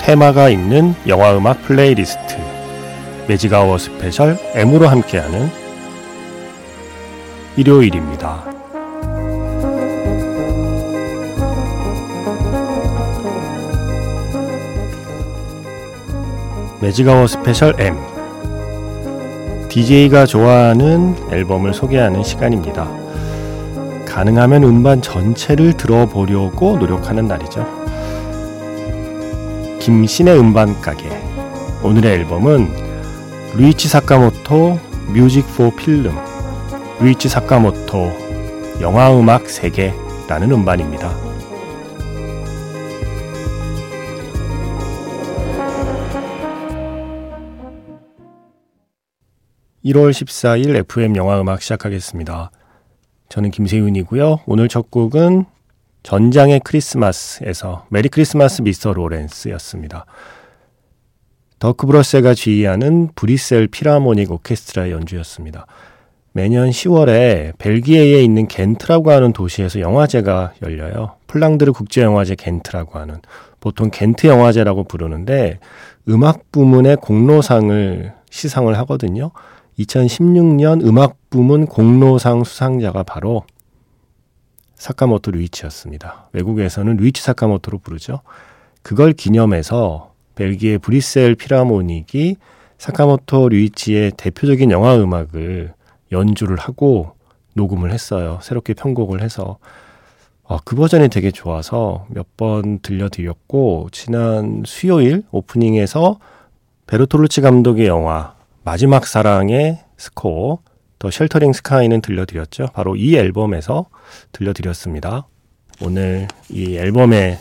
테마가 있는 영화음악 playlist magic hour special M으로 함께하는 일요일입니다. magic hour special M DJ가 좋아하는 앨범을 소개하는 시간입니다. 가능하면 음반 전체를 들어보려고 노력하는 날이죠. 김신의 음반 가게 오늘의 앨범은 루이치 사카모토 뮤직 포 필름 루이치 사카모토 영화 음악 세계라는 음반입니다. 1월 14일 FM 영화 음악 시작하겠습니다. 저는 김세윤이고요. 오늘 첫 곡은 전장의 크리스마스에서 Merry Christmas Mr. Lawrence였습니다. 더크 브러세가 지휘하는 브뤼셀 필하모닉 오케스트라의 연주였습니다. 매년 10월에 벨기에에 있는 겐트라고 하는 도시에서 영화제가 열려요. 플랑드르 국제영화제 겐트라고 하는 보통 겐트 영화제라고 부르는데 음악 부문의 공로상을 시상을 하거든요. 2016년 음악 부문 공로상 수상자가 바로 사카모토 류이치였습니다. 외국에서는 류이치 사카모토로 부르죠. 그걸 기념해서 벨기에 브뤼셀 필하모닉이 사카모토 류이치의 대표적인 영화 음악을 연주를 하고 녹음을 했어요. 새롭게 편곡을 해서. 어, 그 버전이 되게 좋아서 몇 번 들려드렸고, 지난 수요일 오프닝에서 베르톨루치 감독의 영화 마지막 사랑의 스코어 The Sheltering Sky는 들려드렸죠. 바로 이 앨범에서 들려드렸습니다. 오늘 이 앨범에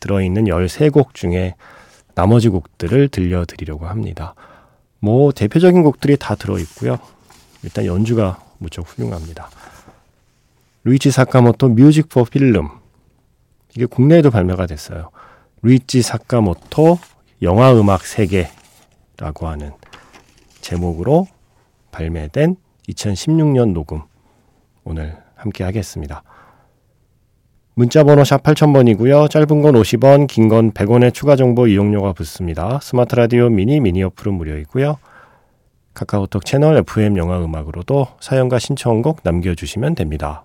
들어있는 13곡 중에 나머지 곡들을 들려드리려고 합니다. 뭐 대표적인 곡들이 다 들어있고요. 일단 연주가 무척 훌륭합니다. 류이치 사카모토 Music for Film 이게 국내에도 발매가 됐어요. 류이치 사카모토 영화 음악 세계라고 하는 제목으로 발매된 2016년 녹음 오늘 함께 하겠습니다. 문자 번호 샵 8000번이고요. 짧은 건 50원, 긴 건 100원의 추가 정보 이용료가 붙습니다. 스마트 라디오 미니 미니 어플은 무료이고요. 카카오톡 채널 FM 영화 음악으로도 사연과 신청곡 남겨 주시면 됩니다.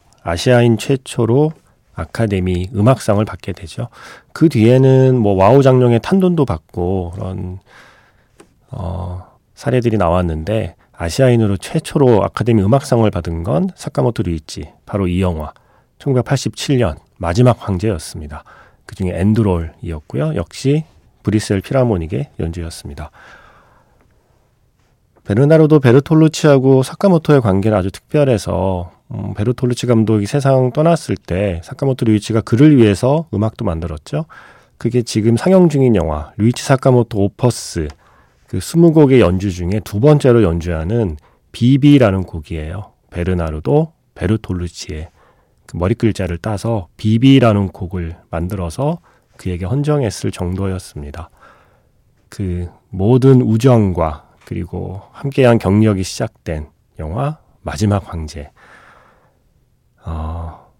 아시아인 최초로 아카데미 음악상을 받게 되죠. 그 뒤에는 뭐 와호장룡의 탄둔도 받고 그런 어 사례들이 나왔는데 아시아인으로 최초로 아카데미 음악상을 받은 건 사카모토 류이치 바로 이 영화 1987년 마지막 황제였습니다. 그 중에 end roll이었고요. 역시 브뤼셀 필하모닉의 연주였습니다. 베르나르도 베르톨루치하고 사카모토의 관계는 아주 특별해서 음, 베르톨루치 감독이 세상 떠났을 때 사카모토 류이치가 그를 위해서 음악도 만들었죠. 그게 지금 상영 중인 영화 류이치 사카모토 Opus 그 20곡의 연주 중에 두 번째로 연주하는 BB라는 곡이에요. 베르나르도 베르톨루치의 그 머리 글자를 따서 BB라는 곡을 만들어서 그에게 헌정했을 정도였습니다. 그 모든 우정과 그리고 함께한 경력이 시작된 영화 마지막 황제. 어,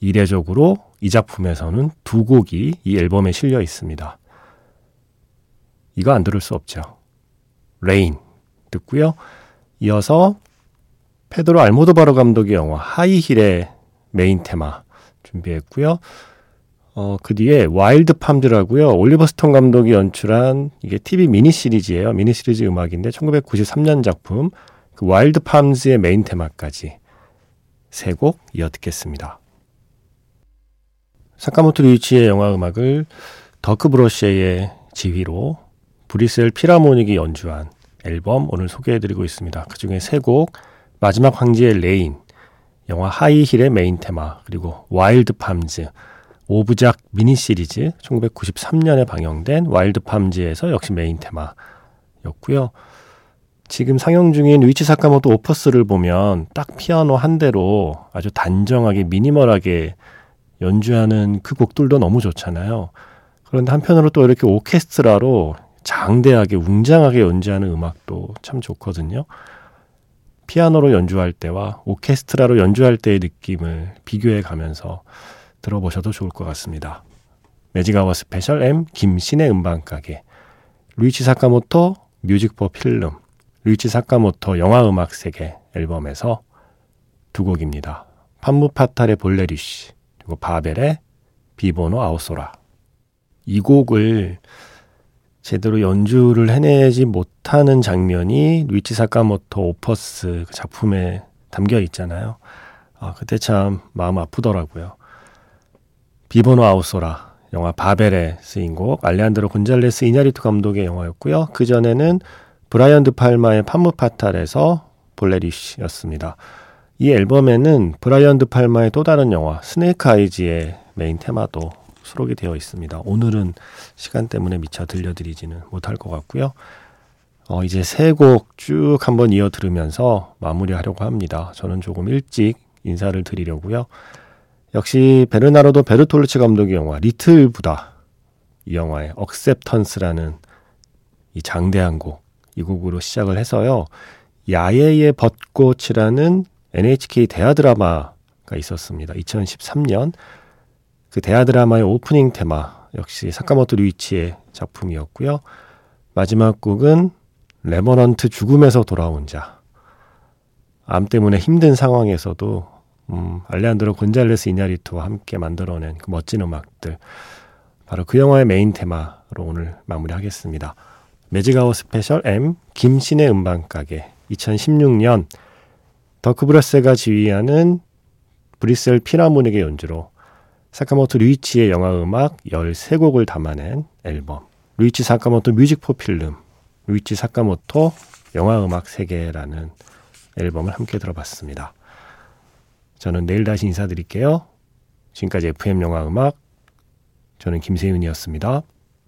이례적으로 이 작품에서는 두 곡이 이 앨범에 실려 있습니다. 이거 안 들을 수 없죠. Rain 듣고요. 이어서 페드로 알모도바르 감독의 영화 하이힐의 메인 테마 준비했고요. 어, 그 뒤에 Wild Palms라고요. 올리버 스톤 감독이 연출한 이게 TV 미니 시리즈예요. 미니 시리즈 음악인데 1993년 작품 그 Wild Palms의 메인 테마까지 세 곡 이어 듣겠습니다. 사카모토 류이치의 영화 음악을 더크 브로시의 지휘로 브뤼셀 필하모닉이 연주한 앨범 오늘 소개해드리고 있습니다. 그 중에 세 곡 마지막 황제의 Rain, 영화 하이힐의 메인 테마, 그리고 Wild Palms, 5부작 미니 시리즈 1993년에 방영된 Wild Palms에서 역시 메인 테마였고요. 지금 상영 중인 류이치 사카모토 Opus를 보면 딱 피아노 한 대로 아주 단정하게 미니멀하게 연주하는 그 곡들도 너무 좋잖아요. 그런데 한편으로 또 이렇게 오케스트라로 장대하게 웅장하게 연주하는 음악도 참 좋거든요. 피아노로 연주할 때와 오케스트라로 연주할 때의 느낌을 비교해 가면서 들어보셔도 좋을 것 같습니다. 매직아워 스페셜 M 김신의 음반가게 류이치 사카모토 Music for Film 류이치 사카모토 영화음악 세계 앨범에서 두 곡입니다. Femme Fatale의 Bolerish 그리고 바벨의 비보노 아우소라 이 곡을 제대로 연주를 해내지 못하는 장면이 류이치 사카모토 Opus 그 작품에 담겨 있잖아요. 아, 그때 참 마음 아프더라고요. 비보노 아우소라 영화 바벨에 쓰인 곡 알레한드로 곤잘레스 이냐리투 감독의 영화였고요. 그 전에는 브라이언 드 팔마의 Femme Fatale에서 Bolerish였습니다. 이 앨범에는 브라이언 드 팔마의 또 다른 영화 Snake Eyes의 메인 테마도 수록이 되어 있습니다. 오늘은 시간 때문에 미처 들려드리지는 못할 것 같고요. 어, 이제 세 곡 쭉 한번 이어 들으면서 마무리하려고 합니다. 저는 조금 일찍 인사를 드리려고요. 역시 베르나르도 베르톨루치 감독의 영화 Little Buddha 이 영화의 Acceptance라는 이 장대한 곡 이 곡으로 시작을 해서요. 야에의 벚꽃이라는 NHK 대하 드라마가 있었습니다. 2013년 그 대하 드라마의 오프닝 테마 역시 사카모토 류이치의 작품이었고요. 마지막 곡은 Revenant 죽음에서 돌아온 자. 암 때문에 힘든 상황에서도 음, 알레한드로 곤잘레스 이냐리투와 함께 만들어낸 그 멋진 음악들. 바로 그 영화의 메인 테마로 오늘 마무리하겠습니다. 매직아웃 스페셜 M 김신의 음반가게 2016년 더크 브로시가 지휘하는 브뤼셀 필하모닉의 연주로 사카모토 류이치의 영화 음악 13곡을 담아낸 앨범 류이치 사카모토 뮤직 포 필름 류이치 사카모토 영화 음악 세계라는 앨범을 함께 들어봤습니다. 저는 내일 다시 인사드릴게요. 지금까지 FM 영화 음악 저는 김세윤이었습니다.